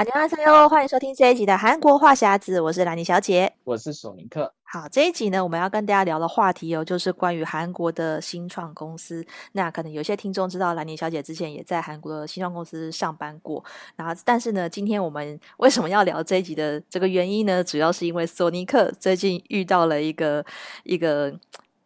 大家好，欢迎收听这一集的韩国话匣子，我是兰妮小姐，我是索尼克。好，这一集呢，我们要跟大家聊的话题哦，就是关于韩国的新创公司。那可能有些听众知道，兰妮小姐之前也在韩国的新创公司上班过。然后，但是呢，今天我们为什么要聊这一集的这个原因呢？主要是因为索尼克最近遇到了一个一个。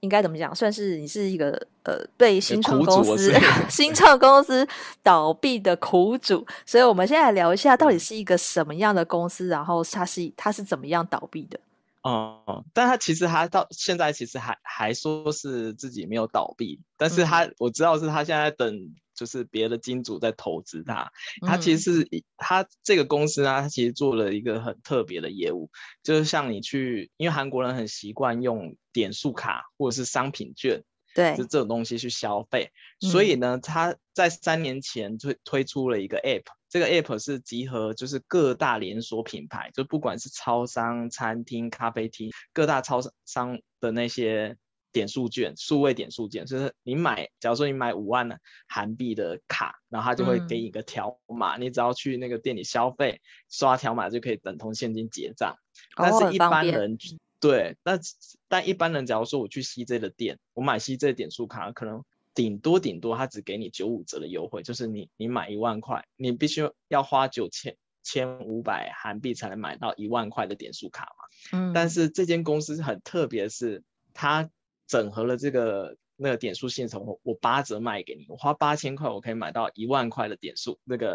应该怎么讲？算是你是一个呃，被新创公司 新创公司倒闭的苦主，所以我们现在聊一下，到底是一个什么样的公司，然后它是它是怎么样倒闭的？哦，但他其实他到现在其实还还说是自己没有倒闭，但是他、嗯、我知道是他现在等。就是别的金主在投资他，他其实是他这个公司呢，他其实做了一个很特别的业务，就是像你去，因为韩国人很习惯用点数卡或者是商品券，对，就这种东西去消费，所以呢，他在三年前推推出了一个 app，这个 app 是集合就是各大连锁品牌，就不管是超商、餐厅、咖啡厅，各大超商的那些。点数券，数位点数券，就是你买，假如说你买五万的韩币的卡，然后他就会给你一个条码，嗯，你只要去那个店里消费，刷条码就可以等同现金结账。但是一般人，哦，对，但但一般人，假如说我去 CJ 的店，我买 CJ 点数卡，可能顶多顶多他只给你九五折的优惠，就是你你买一万块，你必须要花九千千五百韩币才能买到一万块的点数卡嘛。嗯，但是这间公司很特别，是它。整合了这个那个点数系统，我我八折卖给你，我花八千块，我可以买到一万块的点数那个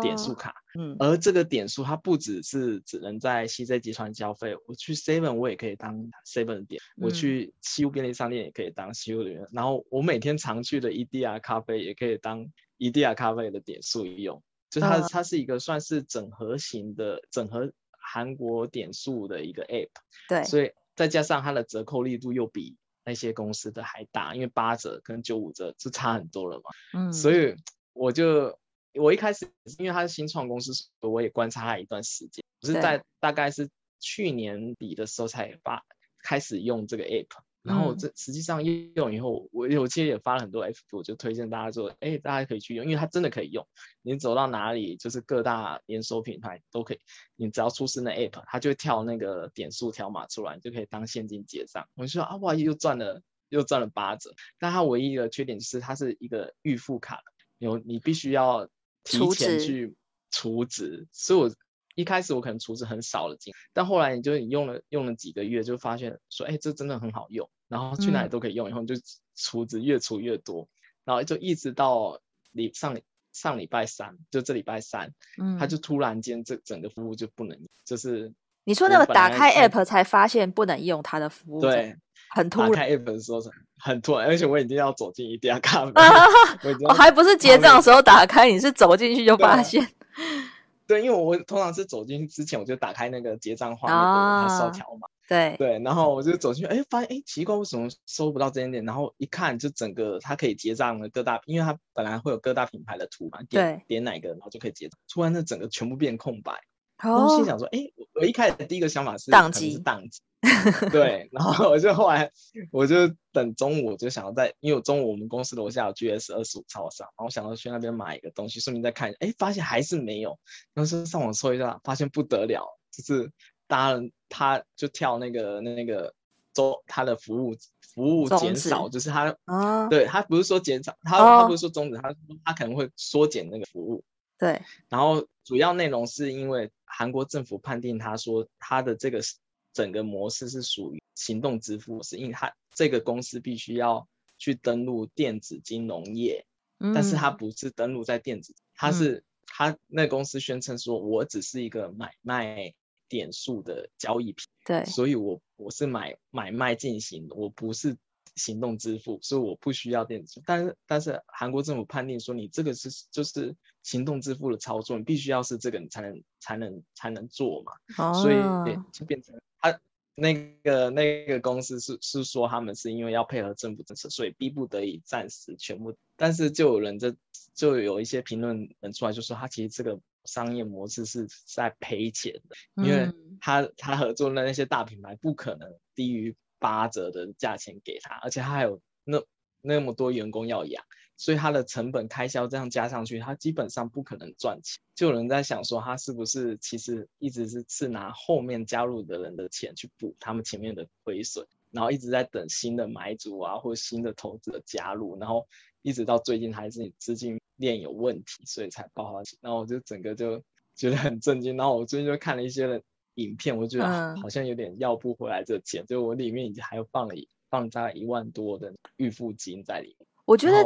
点数卡。嗯，而这个点数它不只是只能在 CJ 集团消费，我去 Seven 我也可以当 Seven 的点，我去西屋便利商店也可以当西屋的点，然后我每天常去的 EDR 咖啡也可以当 EDR 咖啡的点数用，就它它是一个算是整合型的整合韩国点数的一个 App。对，所以再加上它的折扣力度又比那些公司的还大，因为八折跟九五折就差很多了嘛。嗯，所以我就我一开始因为他是新创公司，我也观察他一段时间，我是在大概是去年底的时候才发开始用这个 app。然后这实际上用以后，我我其实也发了很多 F，我就推荐大家说，哎，大家可以去用，因为它真的可以用。你走到哪里，就是各大连锁品牌都可以，你只要出示那 App，它就会跳那个点数条码出来，你就可以当现金结账。我就说啊，哇，又赚了又赚了八折。但它唯一的缺点就是它是一个预付卡，有你必须要提前去储值，所以我。一开始我可能储值很少的金，但后来你就你用了用了几个月，就发现说，哎，这真的很好用，然后去哪里都可以用，以后就储值越出越多，然后就一直到礼上上礼拜三，就这礼拜三，嗯，他就突然间这整个服务就不能，就是你说那个打开 app 才发现不能用它的服务，对，很突然。打开 app 的时候很突然，而且我已经要走进 EDR 咖啡，我还不是结账的时候打开，你是走进去就发现。对，因为我通常是走进去之前，我就打开那个结账画面，他收条嘛。对对，然后我就走进去，哎，发现哎奇怪，为什么收不到这间店？然后一看，就整个它可以结账的各大，因为它本来会有各大品牌的图嘛，点点哪个，然后就可以结账。突然，那整个全部变空白。然后心想说，哎，我一开始第一个想法是当机，是当机。对，然后我就后来我就等中午，我就想要在，因为我中午我们公司楼下有 GS 二十五超商，然后我想要去那边买一个东西，顺便再看，哎，发现还是没有。然后是上网搜一下，发现不得了，就是大家他就跳那个那个中他的服务服务减少，就是他啊，对他不是说减少，他他不是说终止，他说他可能会缩减那个服务。对，然后主要内容是因为韩国政府判定他说他的这个。整个模式是属于行动支付，是因为它这个公司必须要去登录电子金融业，嗯、但是它不是登录在电子，它是它那公司宣称说，我只是一个买卖点数的交易品，对，所以我我是买买卖进行，我不是行动支付，所以我不需要电子，但是但是韩国政府判定说，你这个是就是行动支付的操作，你必须要是这个，你才能才能才能做嘛，哦、所以对就变成。他那个那个公司是是说他们是因为要配合政府政策，所以逼不得已暂时全部。但是就有人这就有一些评论人出来就说，他其实这个商业模式是在赔钱的，因为他他合作的那些大品牌不可能低于八折的价钱给他，而且他还有那那么多员工要养，所以它的成本开销这样加上去，它基本上不可能赚钱。就有人在想说，他是不是其实一直是是拿后面加入的人的钱去补他们前面的亏损，然后一直在等新的买主啊或新的投资的加入，然后一直到最近还是你资金链有问题，所以才爆发起。然后我就整个就觉得很震惊。然后我最近就看了一些的影片，我觉得、嗯、好像有点要不回来这钱，就我里面已经还有放了放大概一万多的预付金在里面。我觉得，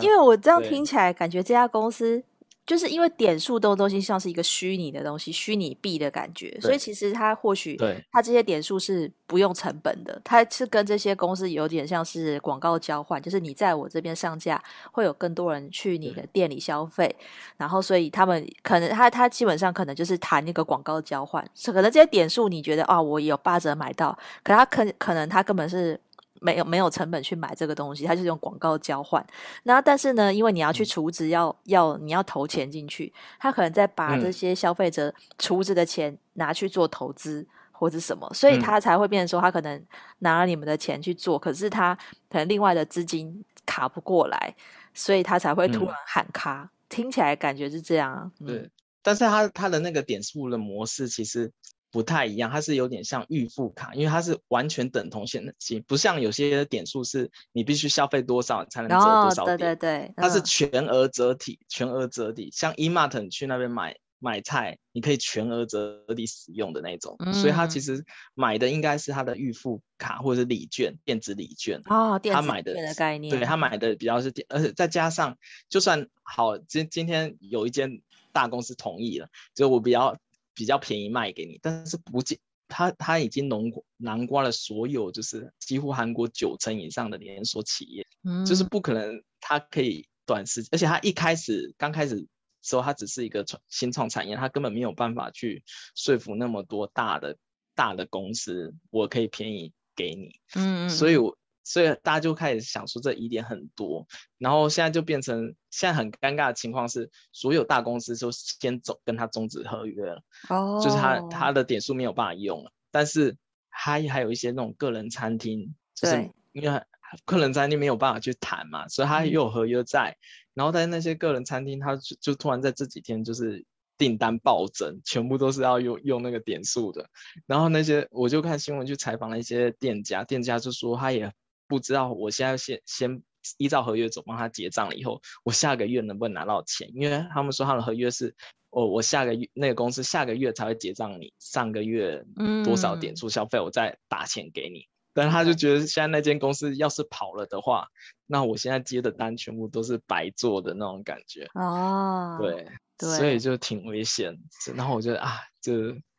因为我这样听起来，感觉这家公司就是因为点数这种东西像是一个虚拟的东西，虚拟币的感觉，所以其实它或许它这些点数是不用成本的，它是跟这些公司有点像是广告交换，就是你在我这边上架，会有更多人去你的店里消费，然后所以他们可能他他基本上可能就是谈那个广告交换，可能这些点数你觉得啊、哦，我有八折买到，可他可可能他根本是。没有没有成本去买这个东西，它就是用广告交换。然后但是呢，因为你要去储值，要要你要投钱进去，他可能在把这些消费者储值的钱拿去做投资或者什么，所以他才会变成说，他可能拿了你们的钱去做，可是他可能另外的资金卡不过来，所以他才会突然喊卡。听起来感觉是这样啊。对，但是他他的那个点数的模式其实。不太一样，它是有点像预付卡，因为它是完全等同现金，不像有些点数是你必须消费多少才能折多少点。哦、对对对，它是全额折抵，全额折抵。像 E-Mart 你去那边买买菜，你可以全额折抵使用的那种。嗯、所以它其实买的应该是它的预付卡或者是礼券，电子礼券。哦，电子礼券的概念。对，他买的比较是电，而且再加上，就算好，今今天有一间大公司同意了，就我比较。比较便宜卖给你，但是不仅他他已经囊囊括了所有，就是几乎韩国九成以上的连锁企业，嗯，就是不可能他可以短时，而且他一开始刚开始时候，他只是一个创新创产业，他根本没有办法去说服那么多大的大的公司，我可以便宜给你，嗯，所以我。所以大家就开始想说这疑点很多，然后现在就变成现在很尴尬的情况是，所有大公司就先走跟他终止合约了，哦，就是他他的点数没有办法用了，但是还还有一些那种个人餐厅，就是因为个人餐厅没有办法去谈嘛，所以他也有合约在，嗯、然后在那些个人餐厅，他就就突然在这几天就是订单暴增，全部都是要用用那个点数的，然后那些我就看新闻去采访了一些店家，店家就说他也。不知道我现在先先依照合约走，帮他结账了以后，我下个月能不能拿到钱？因为他们说他的合约是，我我下个月那个公司下个月才会结账你上个月多少点数消费，我再打钱给你。嗯、但他就觉得现在那间公司要是跑了的话，那我现在接的单全部都是白做的那种感觉。哦，对，对，所以就挺危险。然后我觉得啊，就。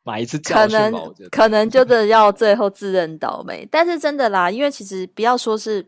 买一次教训吧，我觉得可能就是要最后自认倒霉。但是真的啦，因为其实不要说是，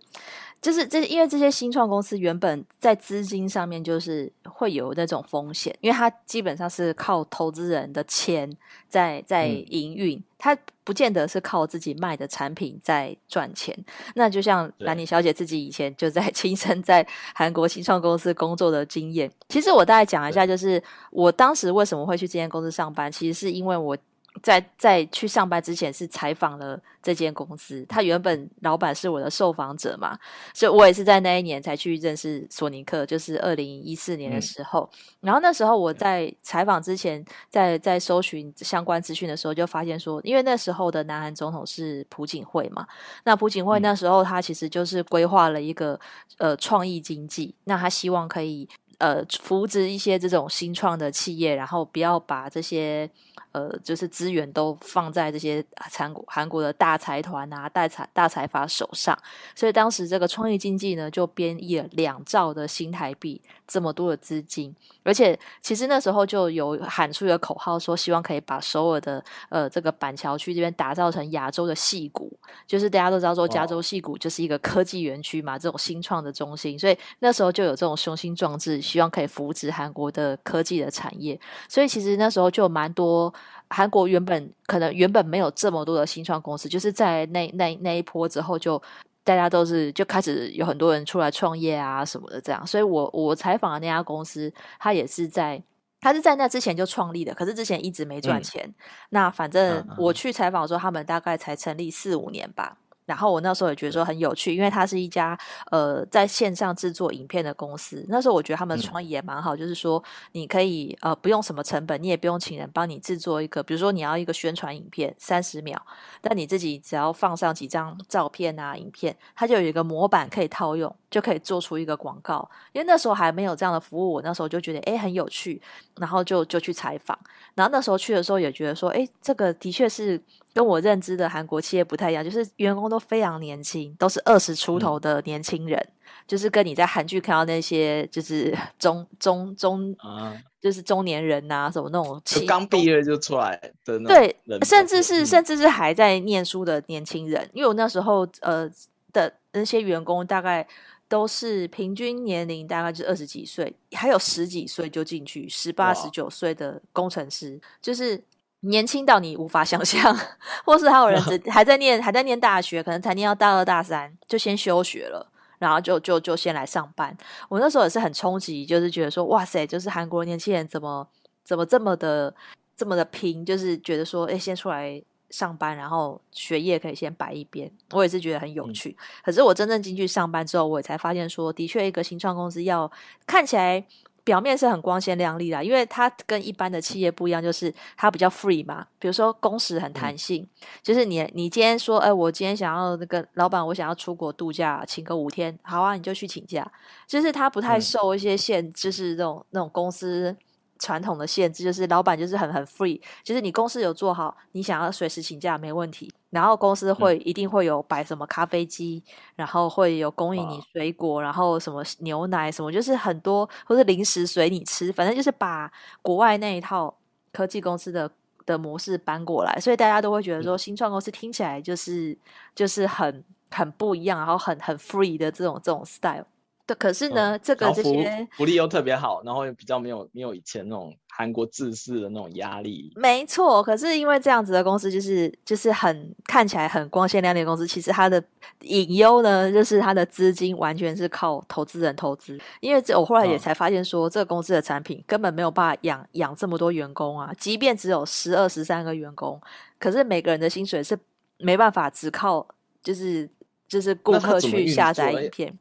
就是这，因为这些新创公司原本在资金上面就是会有那种风险，因为它基本上是靠投资人的钱在在营运，它、嗯、不见得是靠自己卖的产品在赚钱。那就像兰妮小姐自己以前就在 亲身在韩国新创公司工作的经验。其实我大概讲一下，就是我当时为什么会去这间公司上班，其实是因为我。在在去上班之前是采访了这间公司，他原本老板是我的受访者嘛，所以我也是在那一年才去认识索尼克，就是二零一四年的时候。嗯、然后那时候我在采访之前，在在搜寻相关资讯的时候，就发现说，因为那时候的南韩总统是朴槿惠嘛，那朴槿惠那时候他其实就是规划了一个呃创意经济，那他希望可以呃扶植一些这种新创的企业，然后不要把这些。呃，就是资源都放在这些韩国韩国的大财团啊、大财大财阀手上，所以当时这个创业经济呢，就编译了两兆的新台币这么多的资金，而且其实那时候就有喊出一个口号，说希望可以把首尔的呃这个板桥区这边打造成亚洲的戏谷，就是大家都知道说加州戏谷就是一个科技园区嘛，这种新创的中心，所以那时候就有这种雄心壮志，希望可以扶植韩国的科技的产业，所以其实那时候就有蛮多。韩国原本可能原本没有这么多的新创公司，就是在那那那一波之后，就大家都是就开始有很多人出来创业啊什么的这样。所以我我采访的那家公司，他也是在他是在那之前就创立的，可是之前一直没赚钱。嗯、那反正我去采访的时候，他们大概才成立四五年吧。然后我那时候也觉得说很有趣，因为它是一家呃在线上制作影片的公司。那时候我觉得他们的创意也蛮好，嗯、就是说你可以呃不用什么成本，你也不用请人帮你制作一个，比如说你要一个宣传影片三十秒，但你自己只要放上几张照片啊影片，它就有一个模板可以套用，就可以做出一个广告。因为那时候还没有这样的服务，我那时候就觉得诶很有趣，然后就就去采访。然后那时候去的时候也觉得说，诶这个的确是。跟我认知的韩国企业不太一样，就是员工都非常年轻，都是二十出头的年轻人，嗯、就是跟你在韩剧看到那些就是 中中中啊，就是中年人呐、啊，什么那种刚毕业就出来的那对，甚至是、嗯、甚至是还在念书的年轻人，因为我那时候呃的那些员工大概都是平均年龄大概就二十几岁，还有十几岁就进去，十八十九岁的工程师就是。年轻到你无法想象，或是还有人 还在念还在念大学，可能才念到大二大三就先休学了，然后就就就先来上班。我那时候也是很冲击，就是觉得说哇塞，就是韩国年轻人怎么怎么这么的这么的拼，就是觉得说哎，先出来上班，然后学业可以先摆一边。我也是觉得很有趣。嗯、可是我真正进去上班之后，我也才发现说，的确一个新创公司要看起来。表面是很光鲜亮丽的，因为它跟一般的企业不一样，就是它比较 free 嘛。比如说工时很弹性，嗯、就是你你今天说，哎，我今天想要那个老板，我想要出国度假，请个五天，好啊，你就去请假。就是它不太受一些限，就是那种那种公司。传统的限制就是老板就是很很 free，就是你公司有做好，你想要随时请假没问题。然后公司会、嗯、一定会有摆什么咖啡机，然后会有供应你水果，然后什么牛奶什么，就是很多或是零食随你吃，反正就是把国外那一套科技公司的的模式搬过来，所以大家都会觉得说新创公司听起来就是就是很很不一样，然后很很 free 的这种这种 style。对，可是呢，嗯、这个这些福利又特别好，然后又比较没有没有以前那种韩国制式的那种压力。没错，可是因为这样子的公司，就是就是很看起来很光鲜亮丽的公司，其实它的隐忧呢，就是它的资金完全是靠投资人投资。因为这我后来也才发现说，嗯、这个公司的产品根本没有办法养养这么多员工啊，即便只有十二十三个员工，可是每个人的薪水是没办法只靠就是就是顾客去下载影片。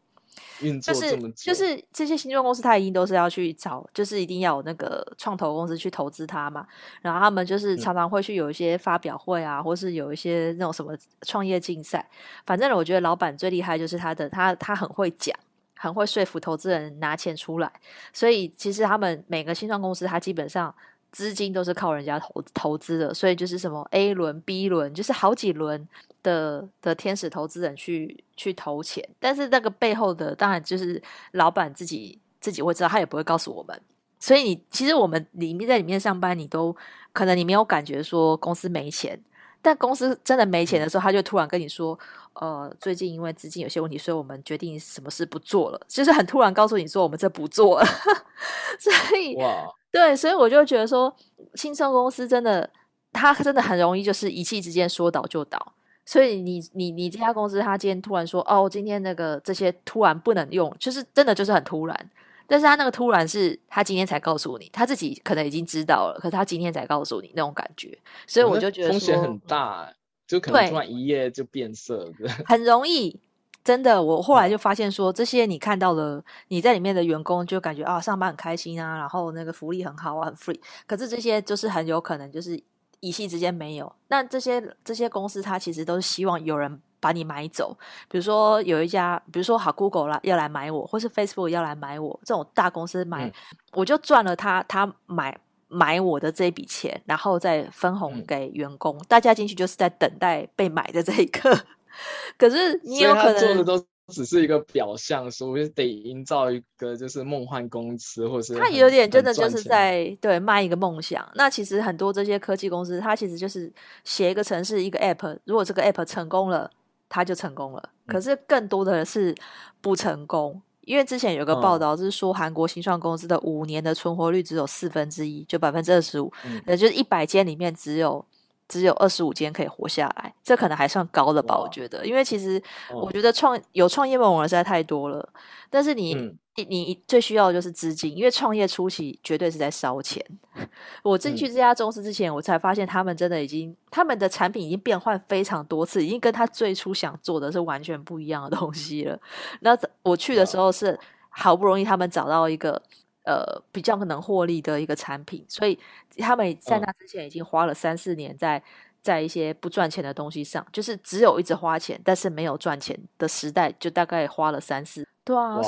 就是就是这些新创公司，他一定都是要去找，就是一定要有那个创投公司去投资他嘛。然后他们就是常常会去有一些发表会啊，嗯、或是有一些那种什么创业竞赛。反正我觉得老板最厉害就是他的，他他很会讲，很会说服投资人拿钱出来。所以其实他们每个新创公司，他基本上资金都是靠人家投投资的。所以就是什么 A 轮、B 轮，就是好几轮。的的天使投资人去去投钱，但是那个背后的当然就是老板自己自己会知道，他也不会告诉我们。所以你其实我们里面在里面上班，你都可能你没有感觉说公司没钱，但公司真的没钱的时候，他就突然跟你说，呃，最近因为资金有些问题，所以我们决定什么事不做了，就是很突然告诉你说我们这不做了。所以哇，对，所以我就觉得说，新创公司真的，他真的很容易就是一气之间说倒就倒。所以你你你这家公司，他今天突然说，哦，今天那个这些突然不能用，就是真的就是很突然。但是他那个突然是他今天才告诉你，他自己可能已经知道了，可是他今天才告诉你那种感觉。所以我就觉得风险很大，就可能突然一夜就变色，很容易。真的，我后来就发现说，这些你看到了，你在里面的员工就感觉啊，上班很开心啊，然后那个福利很好啊，很 free。可是这些就是很有可能就是。一夕之间没有，那这些这些公司，它其实都是希望有人把你买走。比如说有一家，比如说好 Google 啦，要来买我，或是 Facebook 要来买我，这种大公司买，嗯、我就赚了他他买买我的这一笔钱，然后再分红给员工。嗯、大家进去就是在等待被买的这一刻。可是你有可能做的都。只是一个表象，所以得营造一个就是梦幻公司，或者是他有点真的就是在对卖一个梦想。那其实很多这些科技公司，它其实就是写一个城市，一个 app。如果这个 app 成功了，它就成功了。嗯、可是更多的是不成功，因为之前有个报道是说，韩国新创公司的五年的存活率只有四分之一，就百分之二十五，也就是一百间里面只有只有二十五间可以活下来，这可能还算高了吧？我觉得，因为其实我觉得创、嗯、有创业梦的人实在太多了，但是你、嗯、你你最需要的就是资金，因为创业初期绝对是在烧钱。我进去这家公司之前，我才发现他们真的已经他们的产品已经变换非常多次，已经跟他最初想做的是完全不一样的东西了。那我去的时候是好不容易他们找到一个。呃，比较能获利的一个产品，所以他们在那之前已经花了三四年在在一些不赚钱的东西上，就是只有一直花钱，但是没有赚钱的时代，就大概花了三四。对啊，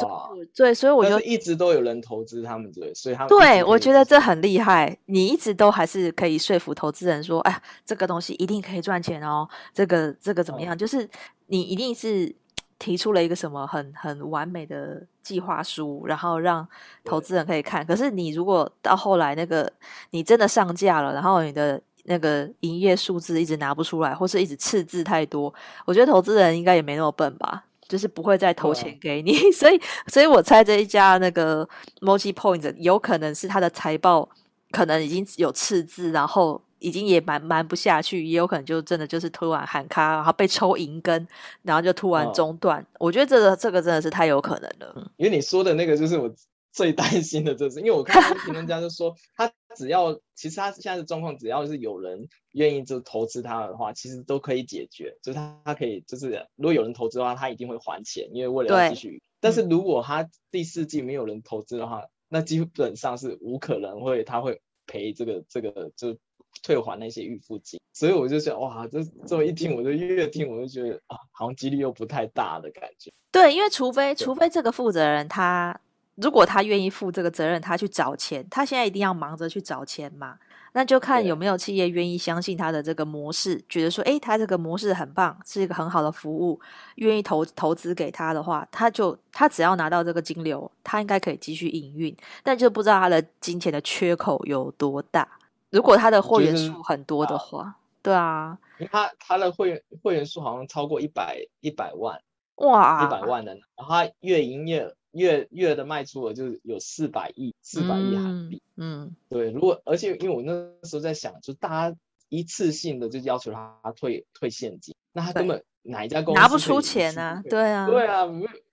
对，所以我觉得一直都有人投资他们，对，所以他们对我觉得这很厉害，你一直都还是可以说服投资人说，哎，这个东西一定可以赚钱哦，这个这个怎么样？嗯、就是你一定是。提出了一个什么很很完美的计划书，然后让投资人可以看。可是你如果到后来那个你真的上架了，然后你的那个营业数字一直拿不出来，或是一直赤字太多，我觉得投资人应该也没那么笨吧，就是不会再投钱给你。嗯、所以，所以我猜这一家那个 Multipoint 有可能是他的财报可能已经有赤字，然后。已经也瞒瞒不下去，也有可能就真的就是突然喊卡，然后被抽银根，然后就突然中断。哦、我觉得这个这个真的是太有可能了。因为你说的那个就是我最担心的，就是因为我看评论家就说，他只要其实他现在的状况，只要是有人愿意就投资他的话，其实都可以解决。就是他他可以就是如果有人投资的话，他一定会还钱，因为为了要继续。但是如果他第四季没有人投资的话，嗯、那基本上是无可能会他会赔这个这个就。退还那些预付金，所以我就想，哇，这这么一听，我就越听我就觉得啊，好像几率又不太大的感觉。对，因为除非除非这个负责人他如果他愿意负这个责任，他去找钱，他现在一定要忙着去找钱嘛，那就看有没有企业愿意相信他的这个模式，觉得说，诶，他这个模式很棒，是一个很好的服务，愿意投投资给他的话，他就他只要拿到这个金流，他应该可以继续营运，但就不知道他的金钱的缺口有多大。如果他的会员数很多的话，啊对啊，他他的会员会员数好像超过一百一百万，哇，一百万的，然后他月营业月月的卖出额就是有四百亿四百亿韩币，嗯，对，如果而且因为我那时候在想，就大家一次性的就要求他退退现金，那他根本哪一家公司拿不出钱啊？对啊，对啊，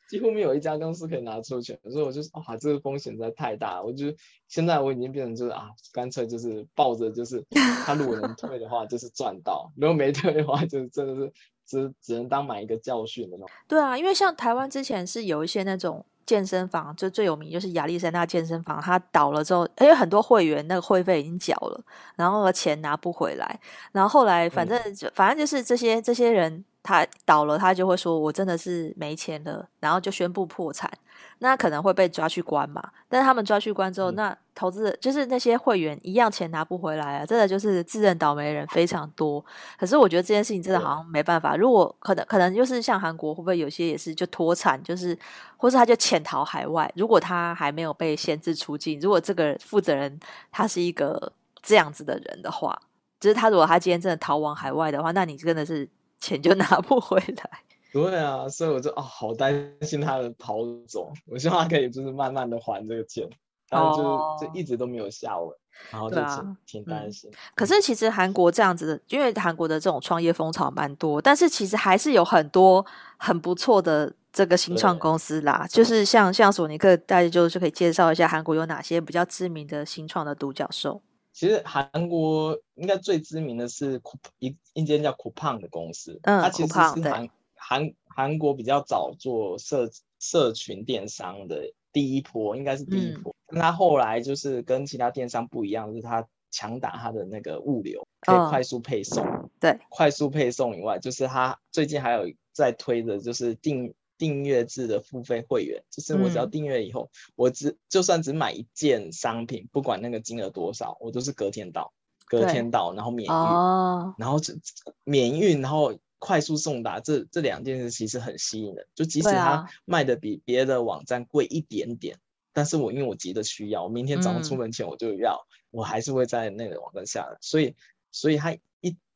几乎没有一家公司可以拿出钱，所以我就说啊，这个风险实在太大。我就现在我已经变成就是啊，干脆就是抱着就是 他如果能退的话，就是赚到；如果没退的话，就真的是只只能当买一个教训的那种。对啊，因为像台湾之前是有一些那种健身房，就最有名就是亚历山大健身房，它倒了之后，因为很多会员那个会费已经缴了，然后钱拿不回来，然后后来反正就、嗯、反正就是这些这些人。他倒了，他就会说：“我真的是没钱了。”然后就宣布破产，那可能会被抓去关嘛。但是他们抓去关之后，嗯、那投资就是那些会员一样钱拿不回来啊！真的就是自认倒霉的人非常多。可是我觉得这件事情真的好像没办法。嗯、如果可能，可能就是像韩国会不会有些也是就脱产，就是或是他就潜逃海外。如果他还没有被限制出境，如果这个负责人他是一个这样子的人的话，就是他如果他今天真的逃往海外的话，那你真的是。钱就拿不回来，对啊，所以我就啊、哦，好担心他的逃走。我希望他可以就是慢慢的还这个钱，但是就、哦、就一直都没有下文，然后就挺、啊、挺担心、嗯。可是其实韩国这样子的，因为韩国的这种创业风潮蛮多，但是其实还是有很多很不错的这个新创公司啦。就是像像索尼克，大家就是可以介绍一下韩国有哪些比较知名的新创的独角兽。其实韩国应该最知名的是一一间叫 Coupang 的公司，嗯，它其实是韩韩韩国比较早做社社群电商的第一波，应该是第一波。那它、嗯、后来就是跟其他电商不一样，就是它强打它的那个物流，可以快速配送。哦、对，快速配送以外，就是它最近还有在推的就是订。订阅制的付费会员，就是我只要订阅以后，嗯、我只就算只买一件商品，不管那个金额多少，我都是隔天到，隔天到，然后免运，哦、然后这免运，然后快速送达，这这两件事其实很吸引人。就即使它卖的比别的网站贵一点点，啊、但是我因为我急着需要，我明天早上出门前我就要，嗯、我还是会在那个网站下，所以所以它。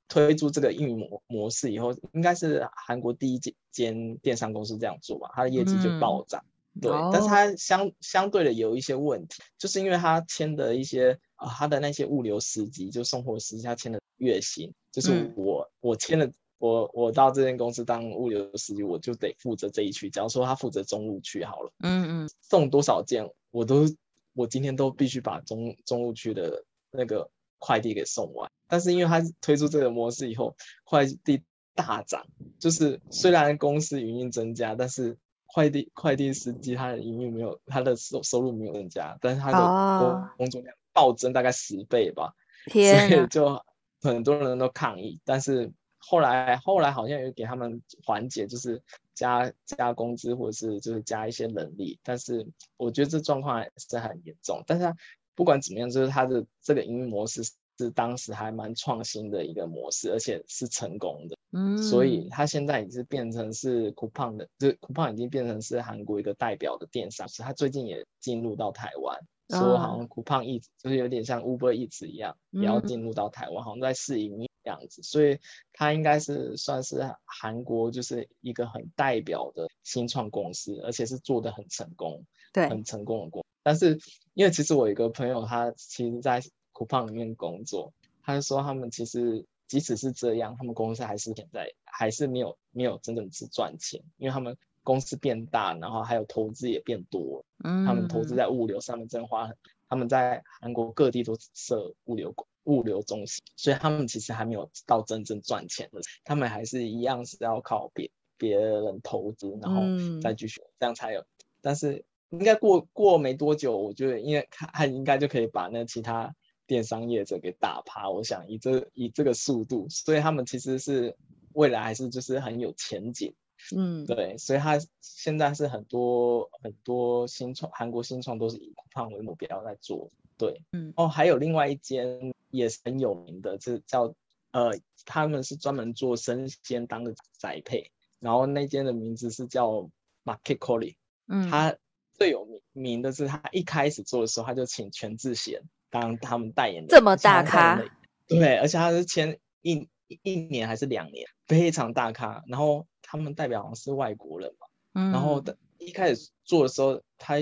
推出这个运营模模式以后，应该是韩国第一间电商公司这样做吧，它的业绩就暴涨。嗯、对，哦、但是它相相对的有一些问题，就是因为它签的一些啊，它的那些物流司机就送货司机，他签的月薪，就是我、嗯、我签了我我到这间公司当物流司机，我就得负责这一区。假如说他负责中路区好了，嗯嗯，送多少件，我都我今天都必须把中中路区的那个快递给送完。但是因为他推出这个模式以后，快递大涨，就是虽然公司营运增加，但是快递快递司机他的营运没有，他的收收入没有增加，但是他的工工作量暴增大概十倍吧，天，所以就很多人都抗议。但是后来后来好像有给他们缓解，就是加加工资或者是就是加一些人力，但是我觉得这状况还是很严重。但是他不管怎么样，就是他的这个营运模式。是当时还蛮创新的一个模式，而且是成功的。嗯，所以它现在已经变成是 Coupang 的，就是 Coupang 已经变成是韩国一个代表的电商。是它最近也进入到台湾，哦、说好像 Coupang Eats 就是有点像 Uber Eats 一样，也要进入到台湾，好像在试营运这样子。所以它应该是算是韩国就是一个很代表的新创公司，而且是做的很成功，对，很成功的公司。但是因为其实我有一个朋友，他其实在 Coupang 里面工作，他就说他们其实即使是这样，他们公司还是现在还是没有没有真正是赚钱，因为他们公司变大，然后还有投资也变多，嗯，他们投资在物流上面真花，他们在韩国各地都设物流物流中心，所以他们其实还没有到真正赚钱的，他们还是一样是要靠别别人投资，然后再继续、嗯、这样才有，但是应该过过没多久，我觉得因为他应该就可以把那其他。电商业者给打趴，我想以这以这个速度，所以他们其实是未来还是就是很有前景，嗯，对，所以他现在是很多很多新创韩国新创都是以 Coupang 为目标在做，对，嗯，哦，还有另外一间也是很有名的，这叫呃，他们是专门做生鲜当的宅配，然后那间的名字是叫 Market Corner，嗯，他最有名名的是他一开始做的时候他就请全智贤。当他们代言人这么大咖，对，而且他是签一一年还是两年，非常大咖。然后他们代表好像是外国人嘛，嗯，然后一开始做的时候，他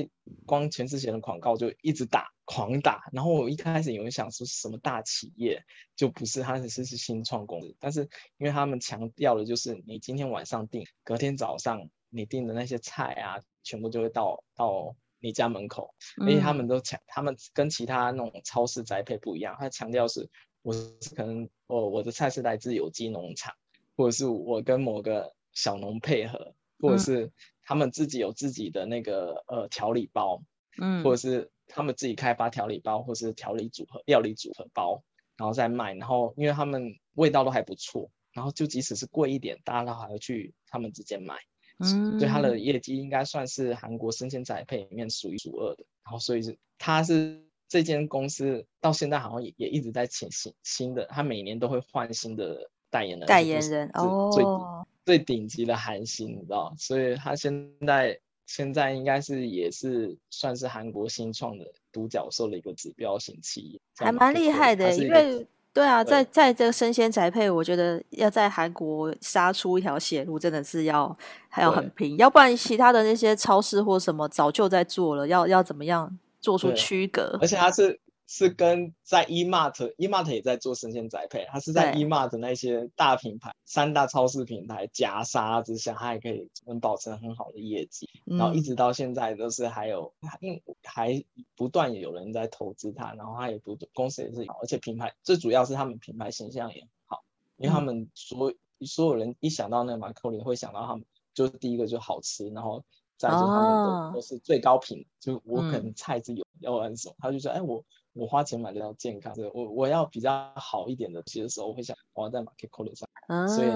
光全智贤的广告就一直打，狂打。然后我一开始以为想说什么大企业，就不是，他只是是新创公司。但是因为他们强调的就是，你今天晚上订，隔天早上你订的那些菜啊，全部就会到到。你家门口，因为他们都强，他们跟其他那种超市栽培不一样，他强调是，我是可能我我的菜是来自有机农场，或者是我跟某个小农配合，或者是他们自己有自己的那个呃调理包，嗯，或者是他们自己开发调理包，或是调理组合料理组合包，然后再卖，然后因为他们味道都还不错，然后就即使是贵一点，大家都还会去他们之间买。嗯，对，他的业绩应该算是韩国生鲜宅配里面数一数二的，然后所以是他是这间公司到现在好像也也一直在请新新的，他每年都会换新的代言人，代言人哦，最哦。最顶级的韩星，你知道，所以他现在现在应该是也是算是韩国新创的独角兽的一个指标型企业，还蛮厉害的，因为。对啊，在在这个生鲜宅配，我觉得要在韩国杀出一条血路，真的是要还要很拼，要不然其他的那些超市或什么早就在做了，要要怎么样做出区隔？而且它是。是跟在 E-Mart，E-Mart 也在做生鲜宅配，它是在 E-Mart 那些大品牌、三大超市品牌夹杀之下，它还可以能保持很好的业绩，嗯，然后一直到现在都是还有，因还不断有人在投资它，然后它也不公司也是好，而且品牌最主要是他们品牌形象也很好，因为他们所、嗯、所有人一想到那个 Market 会想到他们，就是第一个就好吃，然后在就是他们都都是最高品，哦、就我可能菜是有要完手，他就说哎我。我花钱买得到健康，我我要比较好一点的，其实时候会想花在 market cola 上，所以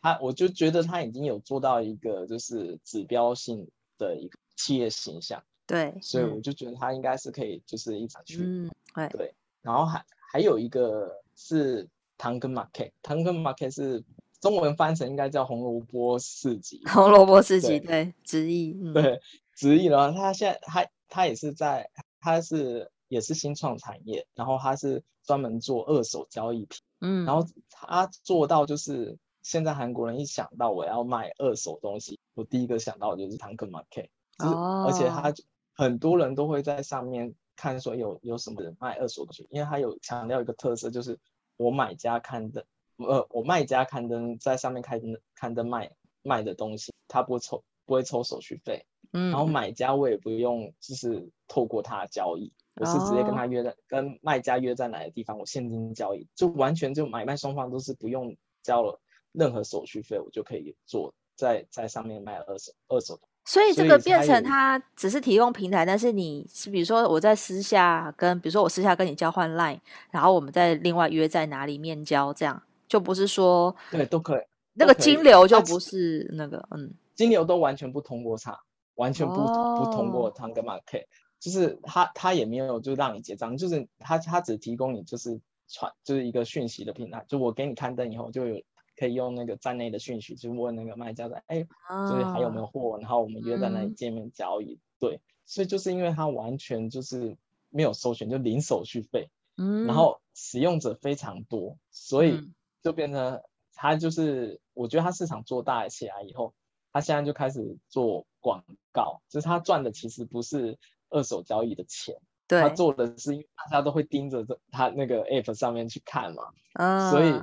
他我就觉得他已经有做到一个就是指标性的一个企业形象，对，所以我就觉得他应该是可以就是一场去，对，然后还还有一个是唐根 market，唐根 market 是中文翻成应该叫红萝卜四级，红萝卜四级对直译，对直译的话，他现在他他也是在他是。也是新创产业，然后他是专门做二手交易品，嗯，然后他做到就是现在韩国人一想到我要卖二手东西，我第一个想到的就是 Tank Market，哦，而且他很多人都会在上面看说有有什么人卖二手东西，因为他有强调一个特色就是我买家刊登，呃，我卖家刊登在上面刊登刊登卖卖的东西，他不抽不会抽手续费。嗯，然后买家我也不用就是透过他的交易，我是直接跟他约在、哦、跟卖家约在哪个地方，我现金交易，就完全就买卖双方都是不用交了任何手续费，我就可以做在在上面卖二手二手。所以这个变成他只是提供平台，但是你是比如说我在私下跟，比如说我私下跟你交换 Line，然后我们再另外约在哪里面交，这样就不是说对都可以，那个金流就不是那个嗯，金流都完全不通过他，完全不、哦、不通过 Tango Market，就是他他也没有就让你结账，就是他他只提供你就是传就是一个讯息的平台，就我给你刊登以后就有。可以用那个站内的讯息去问那个卖家的，哎，就是还有没有货，然后我们约在那里见面交易。嗯、对，所以就是因为它完全就是没有收钱，就零手续费，嗯，然后使用者非常多，所以就变成它就是，我觉得它市场做大起来以后，他现在就开始做广告，就是他赚的其实不是二手交易的钱，对，他做的是因为大家都会盯着这他那个 app 上面去看嘛，嗯，所以。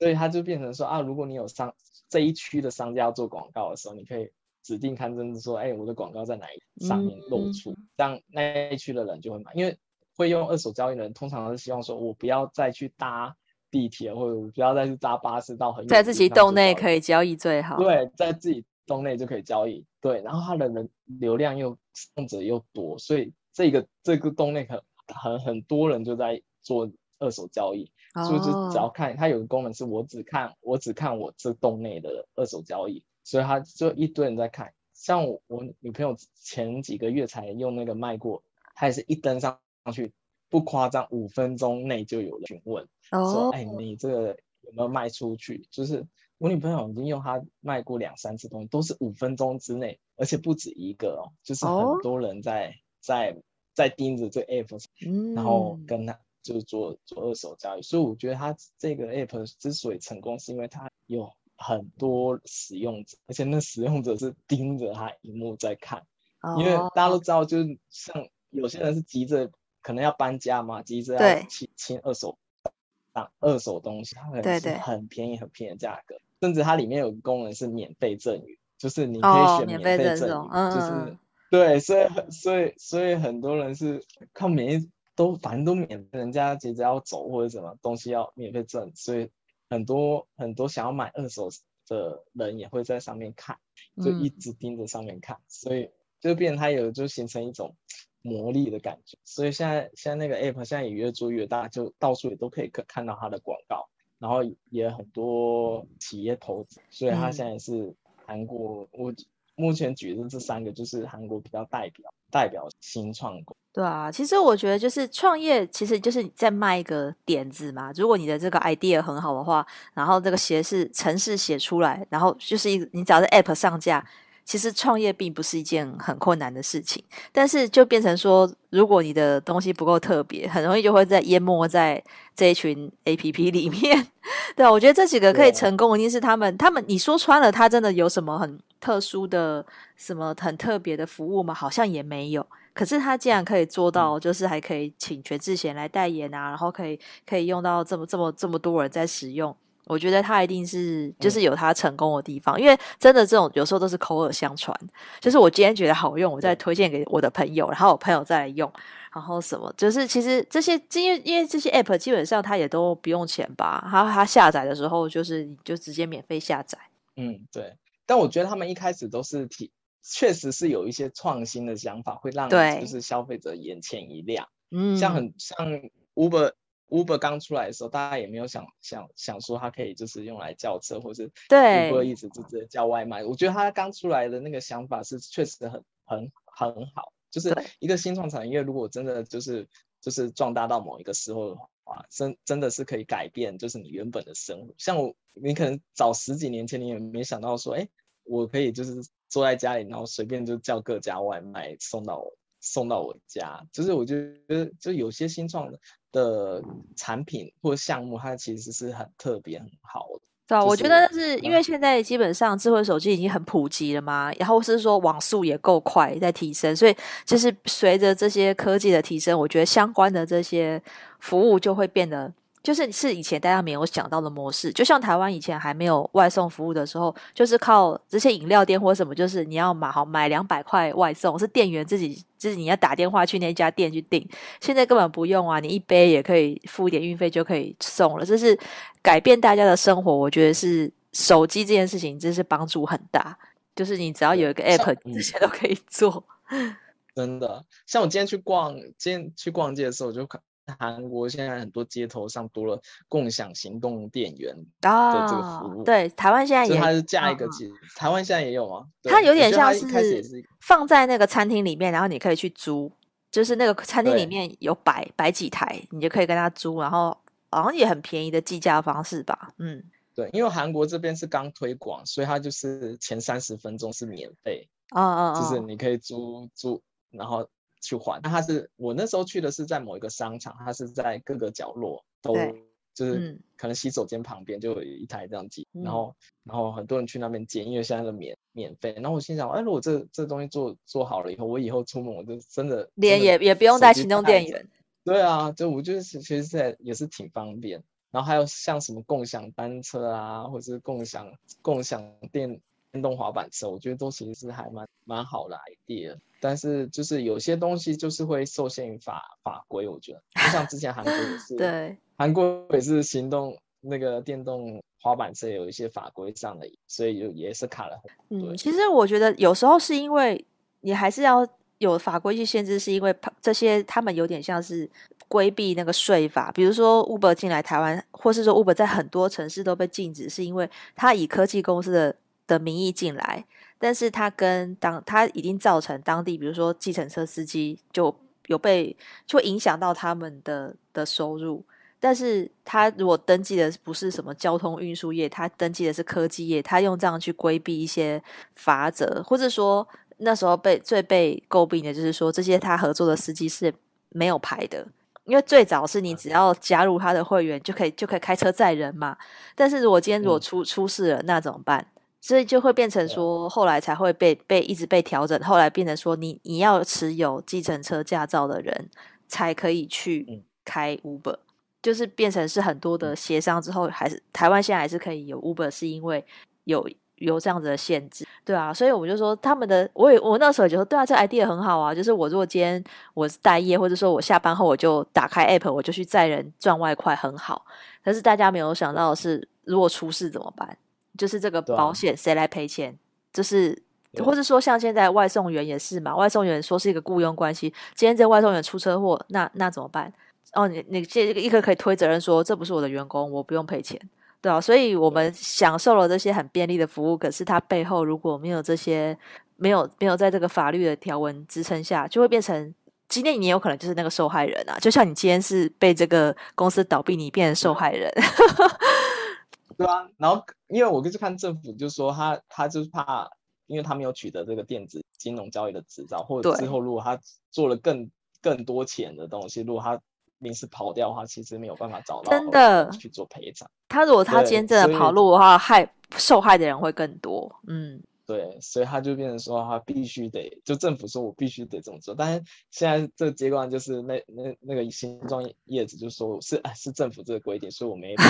所以他就变成说啊，如果你有商这一区的商家要做广告的时候，你可以指定刊登说，哎，我的广告在哪一上面露出，嗯、这样那一区的人就会买。因为会用二手交易的人，通常是希望说我不要再去搭地铁，或者我不要再去搭巴士到很远，在自己洞内可以交易最好。对，在自己洞内就可以交易。对，然后它的人流量又使用者又多，所以这个这个洞内很很很多人就在做二手交易。所以就只要看它有个功能，是我只看我只看我这洞内的二手交易，所以它就一堆人在看。像我我女朋友前几个月才用那个卖过，她也是一登上去，不夸张，五分钟内就有人询问，oh. 说哎你这个有没有卖出去？就是我女朋友已经用它卖过两三次东西，都是五分钟之内，而且不止一个哦，就是很多人在、oh. 在在盯着这 app，、mm. 然后跟他。就是做做二手交易，所以我觉得它这个 app 之所以成功，是因为它有很多使用者，而且那使用者是盯着它荧幕在看。Oh. 因为大家都知道，就是像有些人是急着可能要搬家嘛，急着要清清二手当二手东西，它很很便宜很便宜的价格，甚至它里面有个功能是免费赠与，就是你可以选免费赠与，oh, 就是、uh. 对，所以所以所以很多人是靠免费。都反正都免，人家急着要走或者什么东西要免费赠，所以很多很多想要买二手的人也会在上面看，就一直盯着上面看，嗯、所以就变它有就形成一种魔力的感觉。所以现在现在那个 app 现在也越做越大，就到处也都可以看看到它的广告，然后也很多企业投资，所以它现在是韩国，嗯、我目前举的这三个就是韩国比较代表代表新创公。对啊，其实我觉得就是创业，其实就是在卖一个点子嘛。如果你的这个 idea 很好的话，然后这个写是程式写出来，然后就是一你只要在 app 上架，其实创业并不是一件很困难的事情。但是就变成说，如果你的东西不够特别，很容易就会在淹没在这一群 app 里面。对啊，我觉得这几个可以成功，一定是他们，他们你说穿了，他真的有什么很特殊的、什么很特别的服务吗？好像也没有。可是他竟然可以做到，就是还可以请全智贤来代言啊，然后可以可以用到这么这么这么多人在使用，我觉得他一定是就是有他成功的地方，因为真的这种有时候都是口耳相传，就是我今天觉得好用，我再推荐给我的朋友，然后我朋友再来用，然后什么，就是其实这些因为因为这些 app 基本上它也都不用钱吧，它它下载的时候就是你就直接免费下载。嗯，对，但我觉得他们一开始都是提。确实是有一些创新的想法，会让就是消费者眼前一亮。嗯，像很像 Uber Uber 刚出来的时候，大家也没有想想想说它可以就是用来叫车，或是 Uber 一直直接叫外卖。我觉得它刚出来的那个想法是确实很很很好，就是一个新创产业，如果真的就是就是壮大到某一个时候的话，真真的是可以改变就是你原本的生活。像我，你可能早十几年前你也没想到说，哎，我可以就是。坐在家里，然后随便就叫各家外卖送到我送到我家，就是我觉得就有些新创的产品或项目，它其实是很特别、很好的。对啊，我觉得是因为现在基本上智慧手机已经很普及了嘛，然后是说网速也够快在提升，所以就是随着这些科技的提升，我觉得相关的这些服务就会变得就是是以前大家没有想到的模式。就像台湾以前还没有外送服务的时候，就是靠这些饮料店或什么，就是你要买好买两百块外送，是店员自己，就是你要打电话去那家店去订。现在根本不用啊，你一杯也可以付一点运费就可以送了。这是改变大家的生活，我觉得是手机这件事情真是帮助很大。就是你只要有一个 app，这些都可以做。真的，像我今天去逛，今天去逛街的时候，我就看韩国现在很多街头上多了共享行动电源的这个服务。哦、对，台湾现在也，它是架一个机，嗯、台湾现在也有吗？它有点像是放在那个餐厅里面，然后你可以去租，就是那个餐厅里面有摆摆几台，你就可以跟他租，然后好像也很便宜的计价方式吧。嗯，对，因为韩国这边是刚推广，所以它就是前三十分钟是免费。哦哦哦，就是你可以租租。然后去还，那他是我那时候去的是在某一个商场，他是在各个角落都就是可能洗手间旁边就有一台这样机，嗯、然后然后很多人去那边接，因为现在都免免费。然后我心想，哎，如果这这东西做做好了以后，我以后出门我就真的连也也不用带行动电源。对啊，就我就是其实在也是挺方便。然后还有像什么共享单车啊，或者是共享共享电电动滑板车，我觉得都其实是还蛮蛮好的 idea。但是就是有些东西就是会受限于法法规，我觉得就像之前韩国也 是，对，韩国也是行动那个电动滑板车有一些法规上的，所以就也是卡了很多。嗯，其实我觉得有时候是因为你还是要有法规去限制，是因为这些他们有点像是规避那个税法，比如说 Uber 进来台湾，或是说 Uber 在很多城市都被禁止，是因为它以科技公司的的名义进来。但是他跟当他已经造成当地，比如说计程车司机就有被就会影响到他们的的收入。但是他如果登记的不是什么交通运输业，他登记的是科技业，他用这样去规避一些罚则，或者说那时候被最被诟病的就是说，这些他合作的司机是没有牌的，因为最早是你只要加入他的会员就可以就可以开车载人嘛。但是如果今天如果出出事了，那怎么办？所以就会变成说，后来才会被被一直被调整，后来变成说你，你你要持有计程车驾照的人才可以去开 Uber，就是变成是很多的协商之后，还是台湾现在还是可以有 Uber，是因为有有这样子的限制，对啊，所以我们就说他们的，我也我那时候就说，对啊，这 idea 很好啊，就是我如果今天我是待业，或者说我下班后我就打开 App，我就去载人赚外快，很好。但是大家没有想到的是，如果出事怎么办？就是这个保险谁来赔钱？就是，或者说像现在外送员也是嘛，外送员说是一个雇佣关系，今天这外送员出车祸，那那怎么办？哦，你你这个一个可以推责任说这不是我的员工，我不用赔钱，对啊，所以我们享受了这些很便利的服务，可是它背后如果没有这些，没有没有在这个法律的条文支撑下，就会变成今天你有可能就是那个受害人啊，就像你今天是被这个公司倒闭，你变成受害人。对啊，然后因为我就是看政府，就是说他他就是怕，因为他没有取得这个电子金融交易的执照，或者之后如果他做了更更多钱的东西，如果他临时跑掉的话，其实没有办法找到真的去做赔偿。他如果他今天真的跑路的话，害受害的人会更多。嗯。对，所以他就变成说，他必须得，就政府说我必须得这么做。但是现在这个阶段就是那那那个新创业者就说是是政府这个规定，所以我没不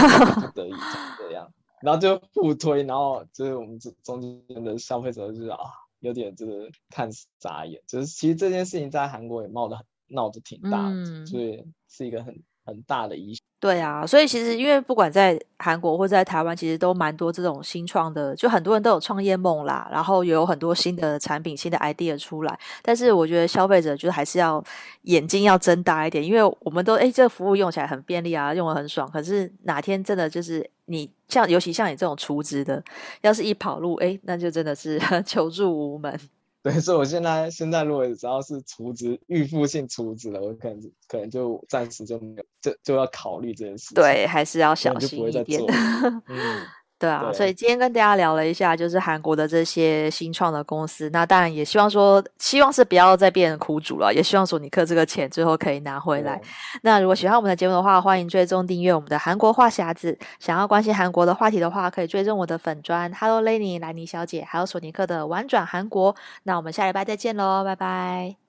得已这 样，然后就互推，然后就是我们这中间的消费者就是啊，有点就是看傻眼。就是其实这件事情在韩国也闹得很闹得挺大的，嗯、所以是一个很很大的影响。对啊，所以其实因为不管在韩国或在台湾，其实都蛮多这种新创的，就很多人都有创业梦啦，然后也有很多新的产品、新的 idea 出来。但是我觉得消费者就还是要眼睛要睁大一点，因为我们都哎这个服务用起来很便利啊，用得很爽。可是哪天真的就是你像，尤其像你这种储值的，要是一跑路，哎那就真的是 求助无门。对，所以我现在现在如果只要是厨子预付性厨子了，我可能可能就暂时就没有，就就要考虑这件事。对，还是要小心一点。嗯。对啊，对，所以今天跟大家聊了一下，就是韩国的这些新创的公司。那当然也希望说，希望是不要再变成苦主了，也希望索尼克这个钱最后可以拿回来。那如果喜欢我们的节目的话，欢迎追踪订阅我们的韩国话匣子。想要关心韩国的话题的话，可以追踪我的粉砖 Hello Lenny 兰妮小姐，还有索尼克的玩转韩国。那我们下礼拜再见喽，拜拜。